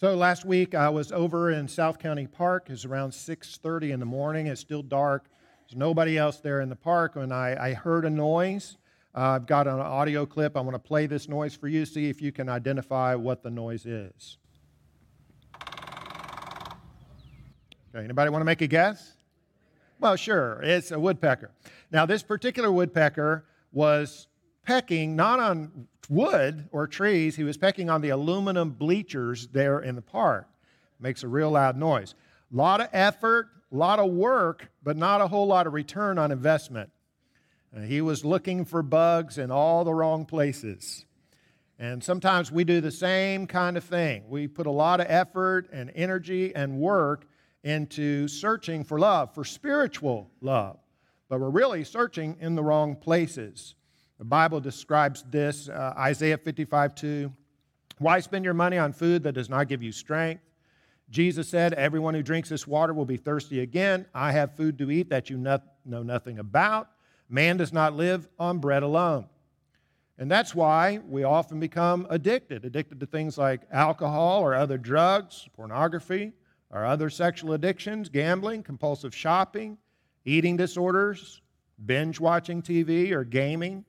So last week I was over in South County Park. It's around 6:30 in the morning. It's still dark. There's nobody else there in the park, and I, I heard a noise. Uh, I've got an audio clip. I want to play this noise for you. See if you can identify what the noise is. Okay, anybody want to make a guess? Well, sure. It's a woodpecker. Now, this particular woodpecker was pecking not on wood or trees, he was pecking on the aluminum bleachers there in the park. Makes a real loud noise. A lot of effort, a lot of work, but not a whole lot of return on investment. And he was looking for bugs in all the wrong places. And sometimes we do the same kind of thing. We put a lot of effort and energy and work into searching for love, for spiritual love, but we're really searching in the wrong places. The Bible describes this uh, Isaiah 55 2. Why spend your money on food that does not give you strength? Jesus said, Everyone who drinks this water will be thirsty again. I have food to eat that you know nothing about. Man does not live on bread alone. And that's why we often become addicted, addicted to things like alcohol or other drugs, pornography, or other sexual addictions, gambling, compulsive shopping, eating disorders, binge watching TV or gaming,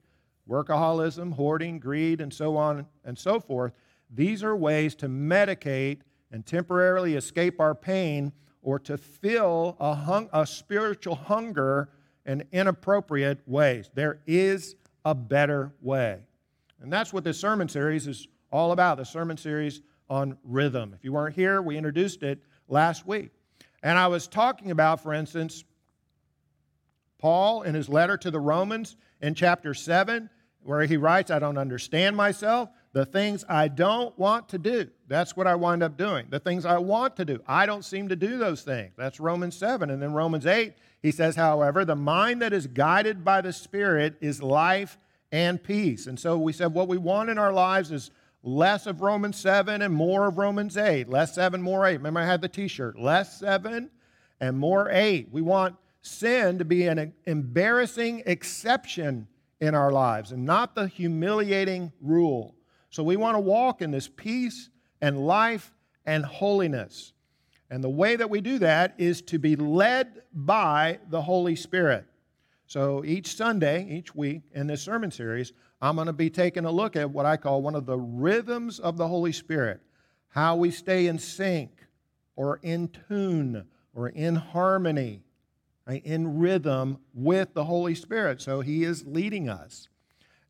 workaholism, hoarding, greed, and so on and so forth. These are ways to medicate and temporarily escape our pain or to fill a, hung, a spiritual hunger in inappropriate ways. There is a better way. And that's what this sermon series is all about the sermon series on rhythm. If you weren't here, we introduced it last week. And I was talking about, for instance, Paul in his letter to the Romans in chapter 7 where he writes, I don't understand myself. The things I don't want to do, that's what I wind up doing. The things I want to do, I don't seem to do those things. That's Romans 7. And then Romans 8, he says, however, the mind that is guided by the Spirit is life and peace. And so we said what we want in our lives is less of Romans 7 and more of Romans 8. Less 7, more 8. Remember, I had the t shirt. Less 7 and more 8. We want sin to be an embarrassing exception in our lives and not the humiliating rule. So we want to walk in this peace and life and holiness. And the way that we do that is to be led by the Holy Spirit. So each Sunday, each week in this sermon series, I'm going to be taking a look at what I call one of the rhythms of the Holy Spirit how we stay in sync or in tune or in harmony in rhythm with the Holy Spirit. So He is leading us.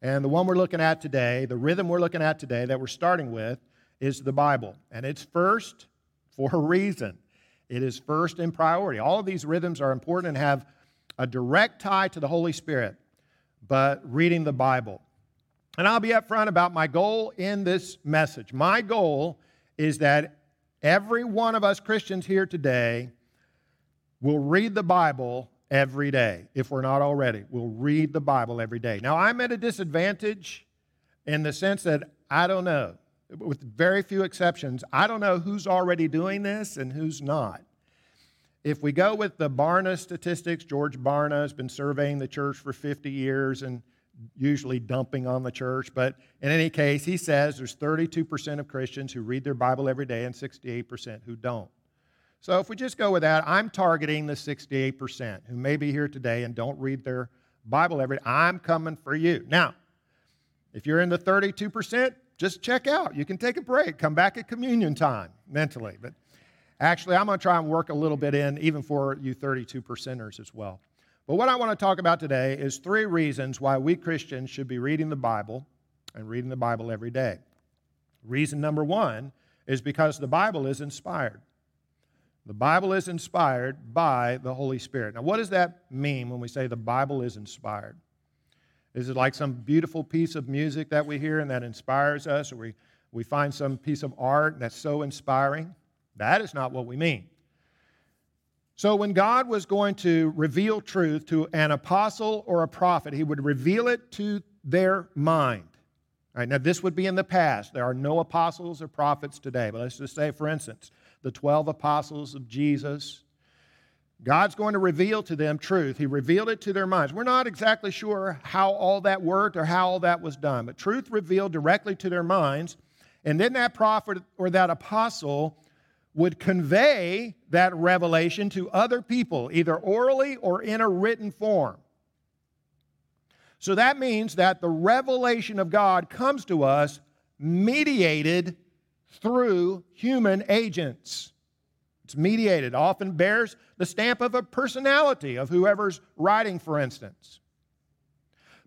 And the one we're looking at today, the rhythm we're looking at today that we're starting with, is the Bible. And it's first for a reason. It is first in priority. All of these rhythms are important and have a direct tie to the Holy Spirit, but reading the Bible. And I'll be upfront about my goal in this message. My goal is that every one of us Christians here today We'll read the Bible every day, if we're not already. We'll read the Bible every day. Now, I'm at a disadvantage in the sense that I don't know, with very few exceptions, I don't know who's already doing this and who's not. If we go with the Barna statistics, George Barna has been surveying the church for 50 years and usually dumping on the church, but in any case, he says there's 32% of Christians who read their Bible every day and 68% who don't. So if we just go with that, I'm targeting the 68% who may be here today and don't read their Bible every day. I'm coming for you. Now, if you're in the 32%, just check out. You can take a break, come back at communion time mentally. But actually, I'm going to try and work a little bit in even for you 32 percenters as well. But what I want to talk about today is three reasons why we Christians should be reading the Bible and reading the Bible every day. Reason number one is because the Bible is inspired. The Bible is inspired by the Holy Spirit. Now, what does that mean when we say the Bible is inspired? Is it like some beautiful piece of music that we hear and that inspires us, or we, we find some piece of art that's so inspiring? That is not what we mean. So, when God was going to reveal truth to an apostle or a prophet, he would reveal it to their mind. All right, now, this would be in the past. There are no apostles or prophets today. But let's just say, for instance, the 12 apostles of Jesus. God's going to reveal to them truth. He revealed it to their minds. We're not exactly sure how all that worked or how all that was done, but truth revealed directly to their minds. And then that prophet or that apostle would convey that revelation to other people, either orally or in a written form. So that means that the revelation of God comes to us mediated through human agents. It's mediated, often bears the stamp of a personality of whoever's writing, for instance.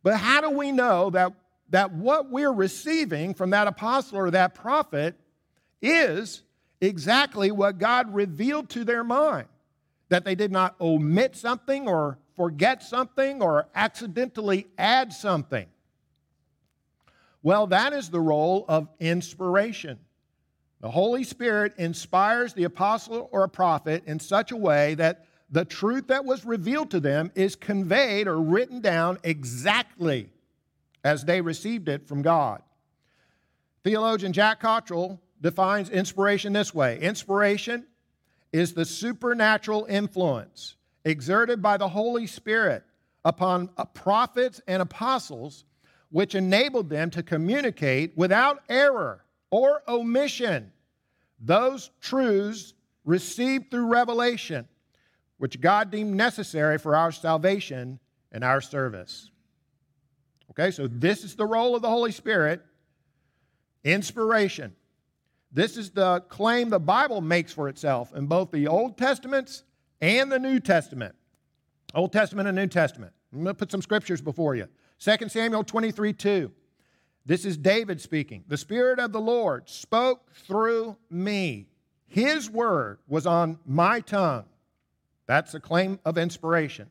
But how do we know that, that what we're receiving from that apostle or that prophet is exactly what God revealed to their mind? That they did not omit something or forget something or accidentally add something? Well, that is the role of inspiration. The Holy Spirit inspires the apostle or a prophet in such a way that the truth that was revealed to them is conveyed or written down exactly as they received it from God. Theologian Jack Cottrell defines inspiration this way Inspiration is the supernatural influence exerted by the Holy Spirit upon prophets and apostles, which enabled them to communicate without error or omission those truths received through revelation which God deemed necessary for our salvation and our service. Okay, so this is the role of the Holy Spirit inspiration. This is the claim the Bible makes for itself in both the Old Testaments and the New Testament. Old Testament and New Testament. I'm going to put some scriptures before you. 2 Samuel 23 2. This is David speaking. The Spirit of the Lord spoke through me. His word was on my tongue. That's a claim of inspiration.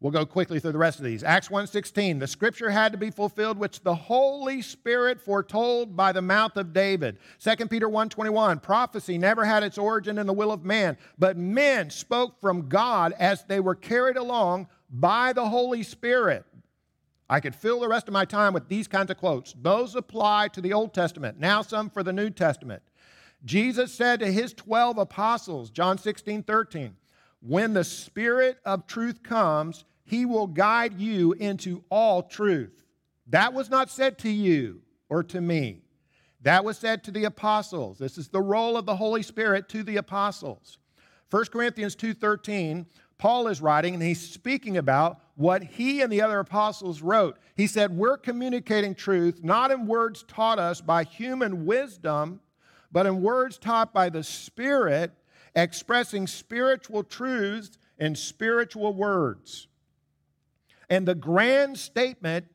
We'll go quickly through the rest of these. Acts 1:16, the scripture had to be fulfilled which the Holy Spirit foretold by the mouth of David. 2 Peter 1:21, prophecy never had its origin in the will of man, but men spoke from God as they were carried along by the Holy Spirit. I could fill the rest of my time with these kinds of quotes. Those apply to the Old Testament, now some for the New Testament. Jesus said to his 12 apostles, John 16, 13, when the Spirit of truth comes, he will guide you into all truth. That was not said to you or to me. That was said to the apostles. This is the role of the Holy Spirit to the apostles. 1 Corinthians 2:13, Paul is writing and he's speaking about what he and the other apostles wrote. He said, "We're communicating truth not in words taught us by human wisdom, but in words taught by the Spirit, expressing spiritual truths in spiritual words. And the grand statement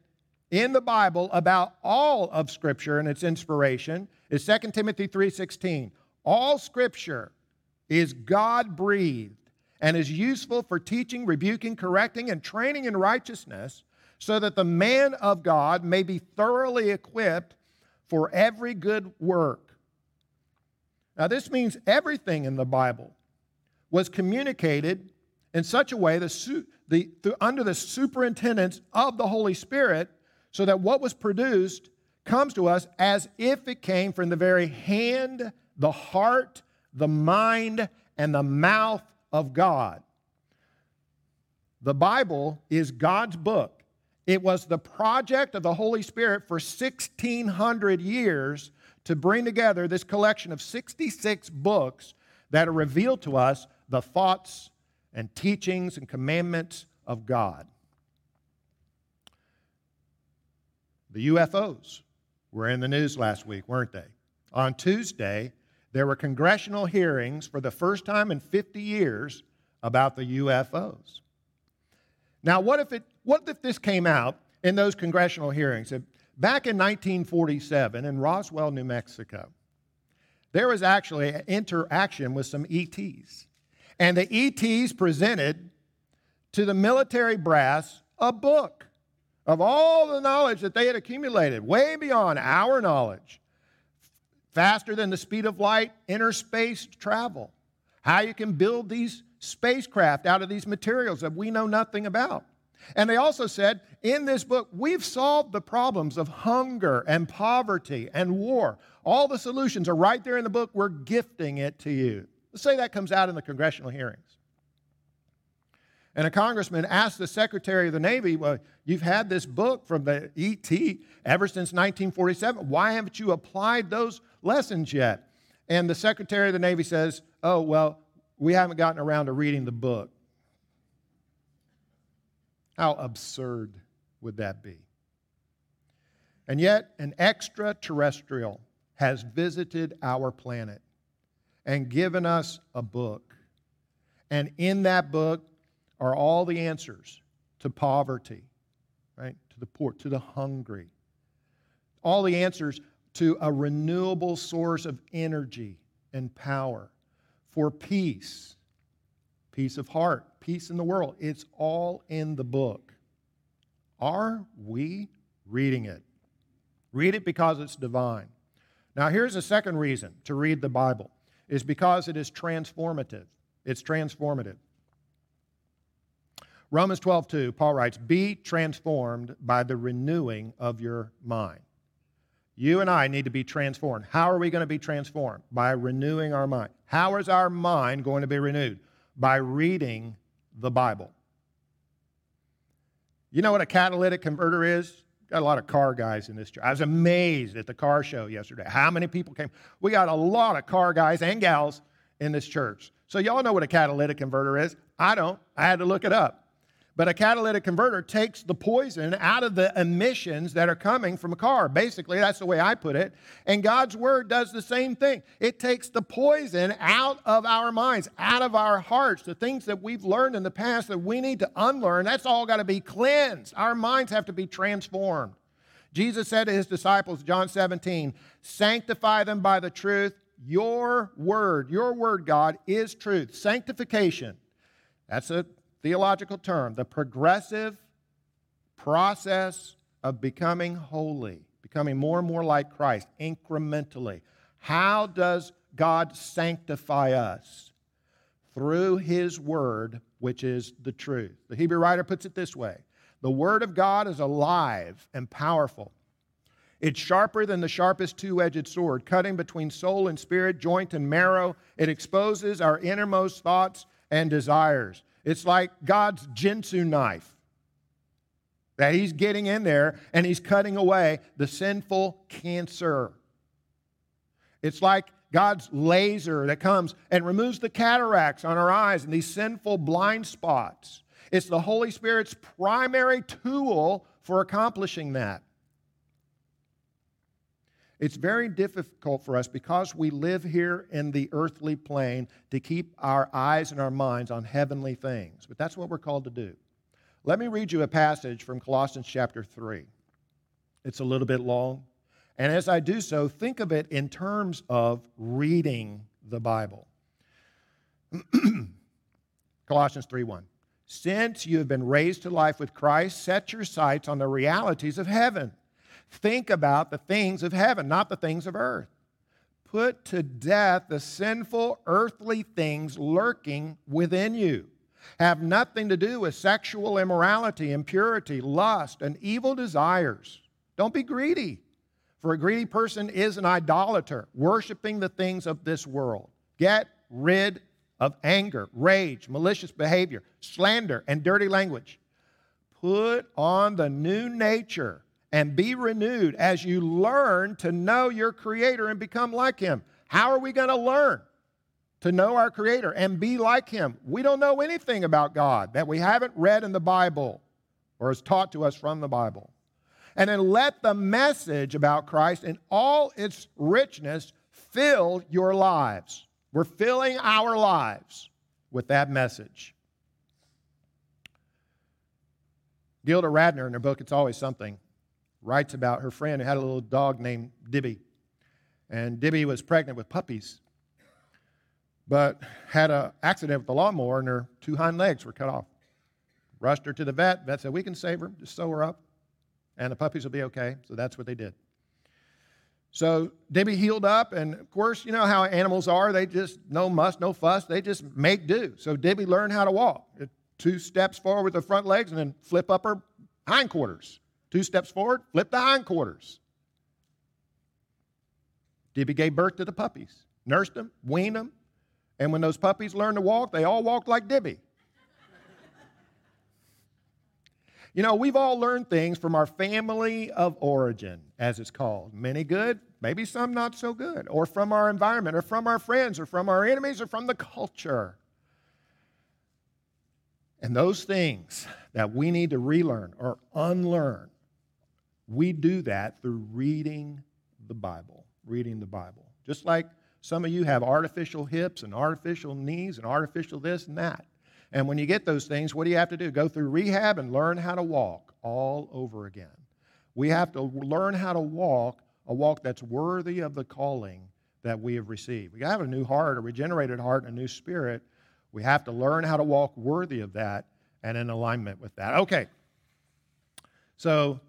in the Bible about all of Scripture and its inspiration is 2 Timothy 3:16. All Scripture is God-breathed and is useful for teaching, rebuking, correcting, and training in righteousness, so that the man of God may be thoroughly equipped for every good work. Now, this means everything in the Bible was communicated in such a way the, the, under the superintendence of the Holy Spirit so that what was produced comes to us as if it came from the very hand, the heart, the mind, and the mouth of God. The Bible is God's book. It was the project of the Holy Spirit for 1,600 years to bring together this collection of 66 books that are revealed to us the thoughts and teachings and commandments of God. The UFOs were in the news last week, weren't they? On Tuesday, there were congressional hearings for the first time in 50 years about the UFOs. Now, what if, it, what if this came out in those congressional hearings? Back in 1947 in Roswell, New Mexico, there was actually an interaction with some ETs. And the ETs presented to the military brass a book of all the knowledge that they had accumulated, way beyond our knowledge. Faster than the speed of light, inner space travel. How you can build these spacecraft out of these materials that we know nothing about. And they also said, in this book, we've solved the problems of hunger and poverty and war. All the solutions are right there in the book. We're gifting it to you. Let's say that comes out in the congressional hearings. And a congressman asked the Secretary of the Navy, Well, you've had this book from the ET ever since 1947. Why haven't you applied those lessons yet? And the Secretary of the Navy says, Oh, well, we haven't gotten around to reading the book. How absurd would that be? And yet, an extraterrestrial has visited our planet and given us a book. And in that book are all the answers to poverty, right? To the poor, to the hungry. All the answers to a renewable source of energy and power for peace, peace of heart, peace in the world. It's all in the book. Are we reading it? Read it because it's divine. Now, here's a second reason to read the Bible is because it is transformative. It's transformative. Romans 12, 2, Paul writes, Be transformed by the renewing of your mind. You and I need to be transformed. How are we going to be transformed? By renewing our mind. How is our mind going to be renewed? By reading the Bible. You know what a catalytic converter is? Got a lot of car guys in this church. I was amazed at the car show yesterday. How many people came? We got a lot of car guys and gals in this church. So, y'all know what a catalytic converter is. I don't. I had to look it up. But a catalytic converter takes the poison out of the emissions that are coming from a car. Basically, that's the way I put it. And God's word does the same thing. It takes the poison out of our minds, out of our hearts, the things that we've learned in the past that we need to unlearn. That's all got to be cleansed. Our minds have to be transformed. Jesus said to his disciples, John 17, sanctify them by the truth. Your word, your word, God, is truth. Sanctification. That's a theological term, the progressive process of becoming holy, becoming more and more like Christ incrementally. How does God sanctify us? Through His Word, which is the truth. The Hebrew writer puts it this way The Word of God is alive and powerful. It's sharper than the sharpest two edged sword, cutting between soul and spirit, joint and marrow. It exposes our innermost thoughts and desires. It's like God's Ginsu knife that He's getting in there and He's cutting away the sinful cancer. It's like God's laser that comes and removes the cataracts on our eyes and these sinful blind spots. It's the Holy Spirit's primary tool for accomplishing that. It's very difficult for us because we live here in the earthly plane to keep our eyes and our minds on heavenly things. But that's what we're called to do. Let me read you a passage from Colossians chapter 3. It's a little bit long. And as I do so, think of it in terms of reading the Bible. Colossians 3:1. Since you have been raised to life with Christ, set your sights on the realities of heaven Think about the things of heaven, not the things of earth. Put to death the sinful earthly things lurking within you. Have nothing to do with sexual immorality, impurity, lust, and evil desires. Don't be greedy, for a greedy person is an idolater, worshiping the things of this world. Get rid of anger, rage, malicious behavior, slander, and dirty language. Put on the new nature and be renewed as you learn to know your Creator and become like Him. How are we going to learn to know our Creator and be like Him? We don't know anything about God that we haven't read in the Bible or is taught to us from the Bible. And then let the message about Christ in all its richness fill your lives. We're filling our lives with that message. Gilda Radner, in her book, It's Always Something, writes about her friend who had a little dog named Dibby. And Dibby was pregnant with puppies, but had an accident with the lawnmower and her two hind legs were cut off. Rushed her to the vet. Vet said, We can save her, just sew her up, and the puppies will be okay. So that's what they did. So Dibby healed up, and of course, you know how animals are. They just no muss, no fuss. They just make do. So Dibby learned how to walk. Two steps forward with her front legs and then flip up her hindquarters. Two steps forward, flip the hindquarters. Dibby gave birth to the puppies, nursed them, weaned them, and when those puppies learned to walk, they all walked like Dibby. You know, we've all learned things from our family of origin, as it's called. Many good, maybe some not so good, or from our environment, or from our friends, or from our enemies, or from the culture. And those things that we need to relearn or unlearn, we do that through reading the Bible. Reading the Bible. Just like some of you have artificial hips and artificial knees and artificial this and that. And when you get those things, what do you have to do? Go through rehab and learn how to walk all over again. We have to learn how to walk a walk that's worthy of the calling that we have received. We have a new heart, a regenerated heart, and a new spirit. We have to learn how to walk worthy of that and in alignment with that. Okay. So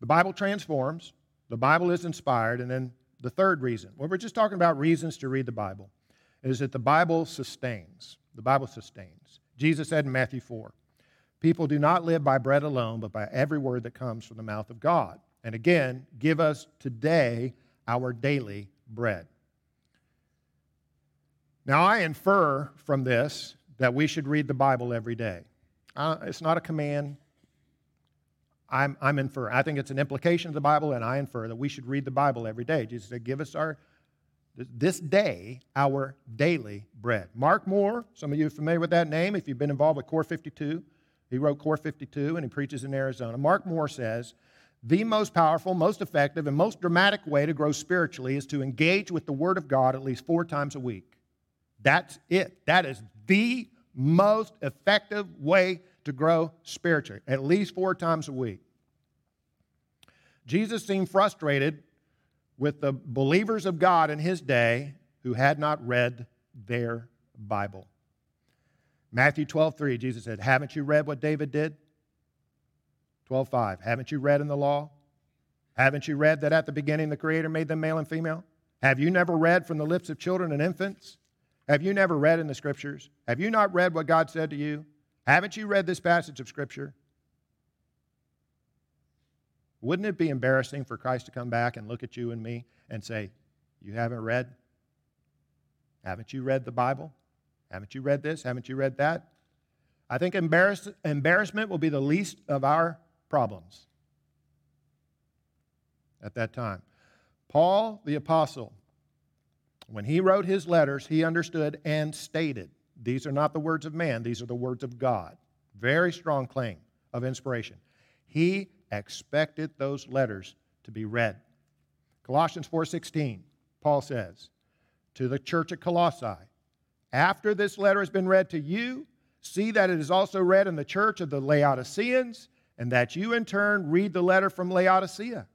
the Bible transforms, the Bible is inspired, and then the third reason, well, we're just talking about reasons to read the Bible, is that the Bible sustains. The Bible sustains. Jesus said in Matthew 4 People do not live by bread alone, but by every word that comes from the mouth of God. And again, give us today our daily bread. Now, I infer from this that we should read the Bible every day. Uh, it's not a command. I'm, I'm inferring. I think it's an implication of the Bible, and I infer that we should read the Bible every day. Jesus said, Give us our this day our daily bread. Mark Moore, some of you are familiar with that name if you've been involved with Core 52. He wrote Core 52 and he preaches in Arizona. Mark Moore says, the most powerful, most effective, and most dramatic way to grow spiritually is to engage with the Word of God at least four times a week. That's it. That is the most effective way to grow spiritually, at least four times a week. Jesus seemed frustrated with the believers of God in his day who had not read their Bible. Matthew 12, 3, Jesus said, Haven't you read what David did? 12, 5. Haven't you read in the law? Haven't you read that at the beginning the Creator made them male and female? Have you never read from the lips of children and infants? Have you never read in the scriptures? Have you not read what God said to you? Haven't you read this passage of scripture? Wouldn't it be embarrassing for Christ to come back and look at you and me and say, You haven't read? Haven't you read the Bible? Haven't you read this? Haven't you read that? I think embarrass- embarrassment will be the least of our problems at that time. Paul the Apostle, when he wrote his letters, he understood and stated these are not the words of man, these are the words of God. Very strong claim of inspiration. He expected those letters to be read. Colossians 4:16, Paul says, to the church at Colossae, after this letter has been read to you, see that it is also read in the church of the Laodiceans, and that you in turn read the letter from Laodicea.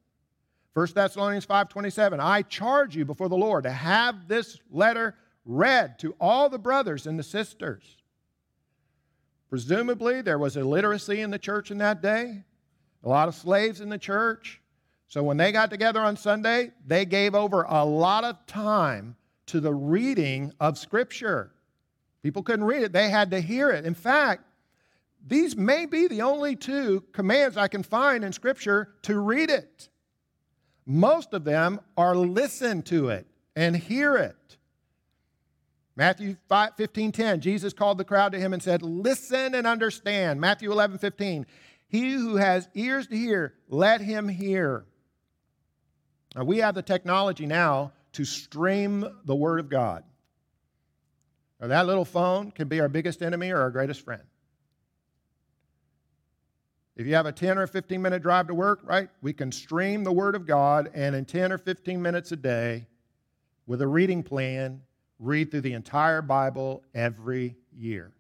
1 Thessalonians 5:27, I charge you before the Lord to have this letter read to all the brothers and the sisters. Presumably, there was illiteracy in the church in that day a lot of slaves in the church. So when they got together on Sunday, they gave over a lot of time to the reading of Scripture. People couldn't read it, they had to hear it. In fact, these may be the only two commands I can find in Scripture to read it. Most of them are listen to it and hear it. Matthew 5, 15, 10, Jesus called the crowd to him and said, Listen and understand. Matthew 11, 15, he who has ears to hear, let him hear. Now, we have the technology now to stream the Word of God. Now, that little phone can be our biggest enemy or our greatest friend. If you have a 10 or 15 minute drive to work, right, we can stream the Word of God and in 10 or 15 minutes a day with a reading plan, read through the entire Bible every year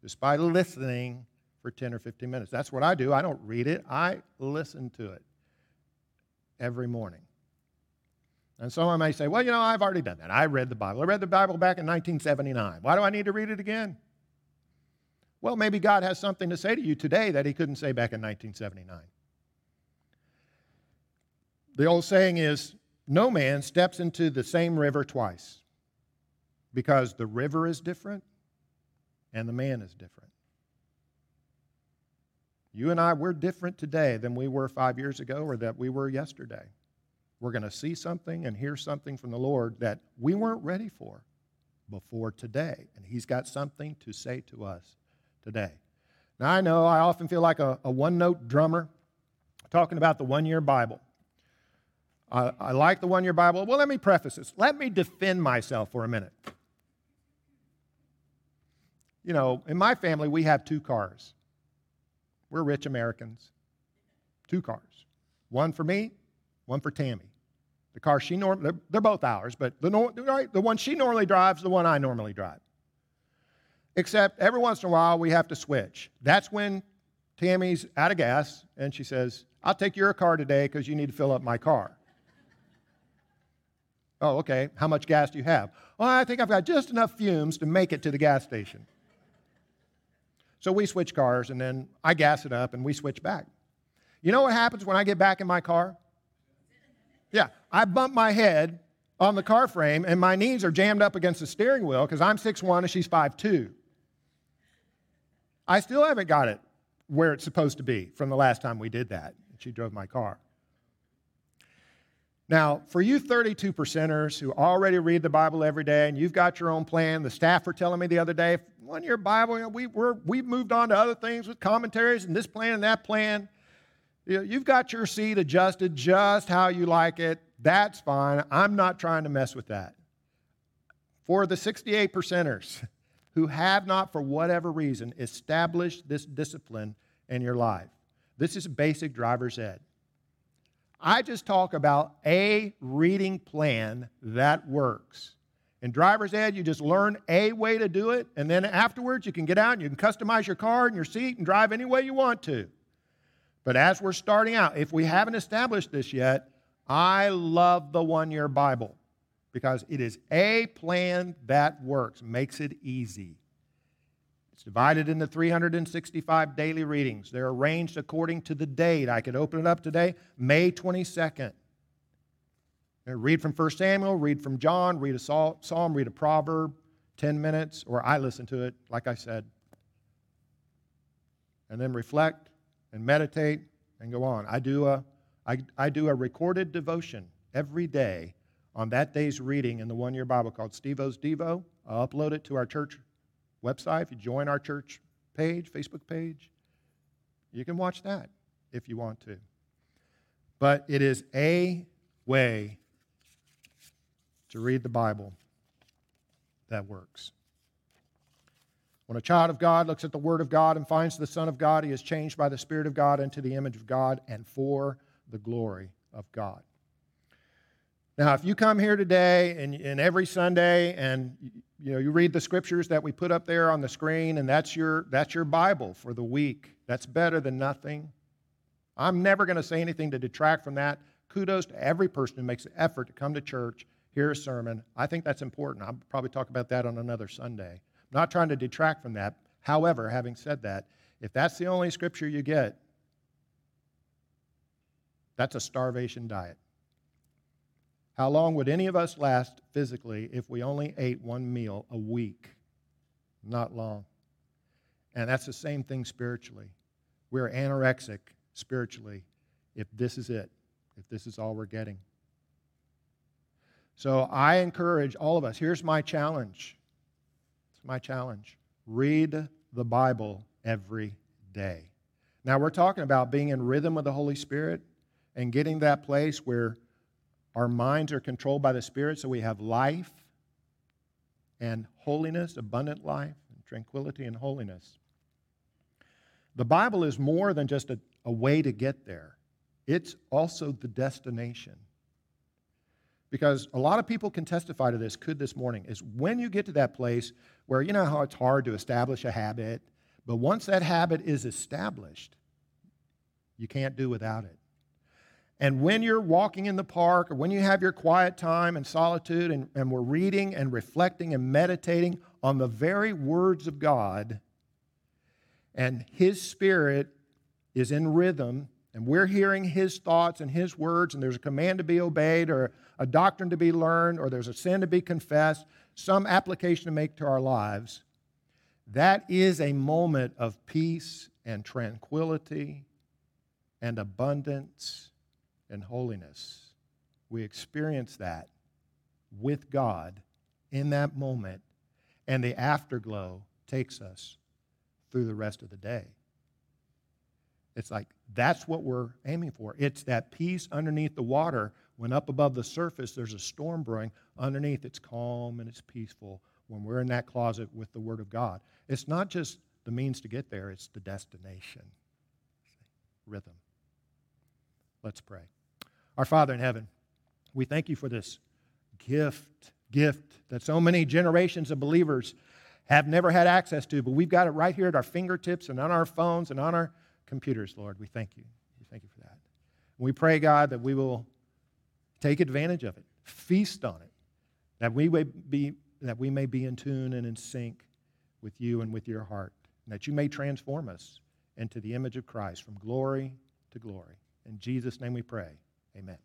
just by listening for 10 or 15 minutes. That's what I do. I don't read it, I listen to it every morning. And someone may say, well, you know, I've already done that. I read the Bible. I read the Bible back in 1979. Why do I need to read it again? Well, maybe God has something to say to you today that he couldn't say back in 1979. The old saying is no man steps into the same river twice because the river is different and the man is different. You and I, we're different today than we were five years ago or that we were yesterday. We're going to see something and hear something from the Lord that we weren't ready for before today. And He's got something to say to us today. Now, I know I often feel like a, a one note drummer talking about the one year Bible. I, I like the one year Bible. Well, let me preface this. Let me defend myself for a minute. You know, in my family, we have two cars. We're rich Americans. Two cars. One for me, one for Tammy. The car she normally, they're, they're, both ours, but the, the one she normally drives, the one I normally drive. Except every once in a while we have to switch. That's when Tammy's out of gas and she says, I'll take your car today because you need to fill up my car. oh, okay. How much gas do you have? Well, I think I've got just enough fumes to make it to the gas station. So we switch cars and then I gas it up and we switch back. You know what happens when I get back in my car? Yeah, I bump my head on the car frame and my knees are jammed up against the steering wheel because I'm 6'1 and she's 5'2. I still haven't got it where it's supposed to be from the last time we did that. She drove my car. Now, for you 32 percenters who already read the Bible every day and you've got your own plan, the staff were telling me the other day, one year Bible, you know, we, we're, we've moved on to other things with commentaries and this plan and that plan. You know, you've got your seat adjusted just how you like it. That's fine. I'm not trying to mess with that. For the 68 percenters who have not, for whatever reason, established this discipline in your life, this is basic driver's ed. I just talk about a reading plan that works. In driver's ed, you just learn a way to do it, and then afterwards you can get out and you can customize your car and your seat and drive any way you want to. But as we're starting out, if we haven't established this yet, I love the one year Bible because it is a plan that works, makes it easy. It's divided into 365 daily readings. They're arranged according to the date. I could open it up today, May 22nd. Uh, read from 1 Samuel, read from John, read a psalm, read a proverb, 10 minutes, or I listen to it, like I said. And then reflect and meditate and go on. I do a, I, I do a recorded devotion every day on that day's reading in the one year Bible called Steve O's Devo. I'll upload it to our church website, if you join our church page, Facebook page, you can watch that if you want to. But it is a way to read the Bible that works. When a child of God looks at the Word of God and finds the Son of God, he is changed by the Spirit of God into the image of God and for the glory of God. Now, if you come here today and, and every Sunday and you know you read the scriptures that we put up there on the screen and that's your that's your Bible for the week, that's better than nothing. I'm never going to say anything to detract from that. Kudos to every person who makes an effort to come to church, hear a sermon. I think that's important. I'll probably talk about that on another Sunday. I'm not trying to detract from that. However, having said that, if that's the only scripture you get, that's a starvation diet. How long would any of us last physically if we only ate one meal a week? Not long. And that's the same thing spiritually. We're anorexic spiritually if this is it, if this is all we're getting. So I encourage all of us here's my challenge. It's my challenge. Read the Bible every day. Now, we're talking about being in rhythm with the Holy Spirit and getting that place where our minds are controlled by the Spirit, so we have life and holiness, abundant life, and tranquility and holiness. The Bible is more than just a, a way to get there, it's also the destination. Because a lot of people can testify to this, could this morning, is when you get to that place where you know how it's hard to establish a habit, but once that habit is established, you can't do without it. And when you're walking in the park or when you have your quiet time and solitude and, and we're reading and reflecting and meditating on the very words of God, and His Spirit is in rhythm, and we're hearing His thoughts and His words, and there's a command to be obeyed, or a doctrine to be learned, or there's a sin to be confessed, some application to make to our lives, that is a moment of peace and tranquility and abundance and holiness. We experience that with God in that moment, and the afterglow takes us through the rest of the day. It's like that's what we're aiming for. It's that peace underneath the water when up above the surface there's a storm brewing. Underneath it's calm and it's peaceful when we're in that closet with the Word of God. It's not just the means to get there, it's the destination. Rhythm. Let's pray. Our Father in heaven, we thank you for this gift, gift that so many generations of believers have never had access to, but we've got it right here at our fingertips and on our phones and on our computers, Lord. We thank you. We thank you for that. And we pray, God, that we will take advantage of it, feast on it, that we may be, that we may be in tune and in sync with you and with your heart, and that you may transform us into the image of Christ from glory to glory. In Jesus' name we pray. Amen.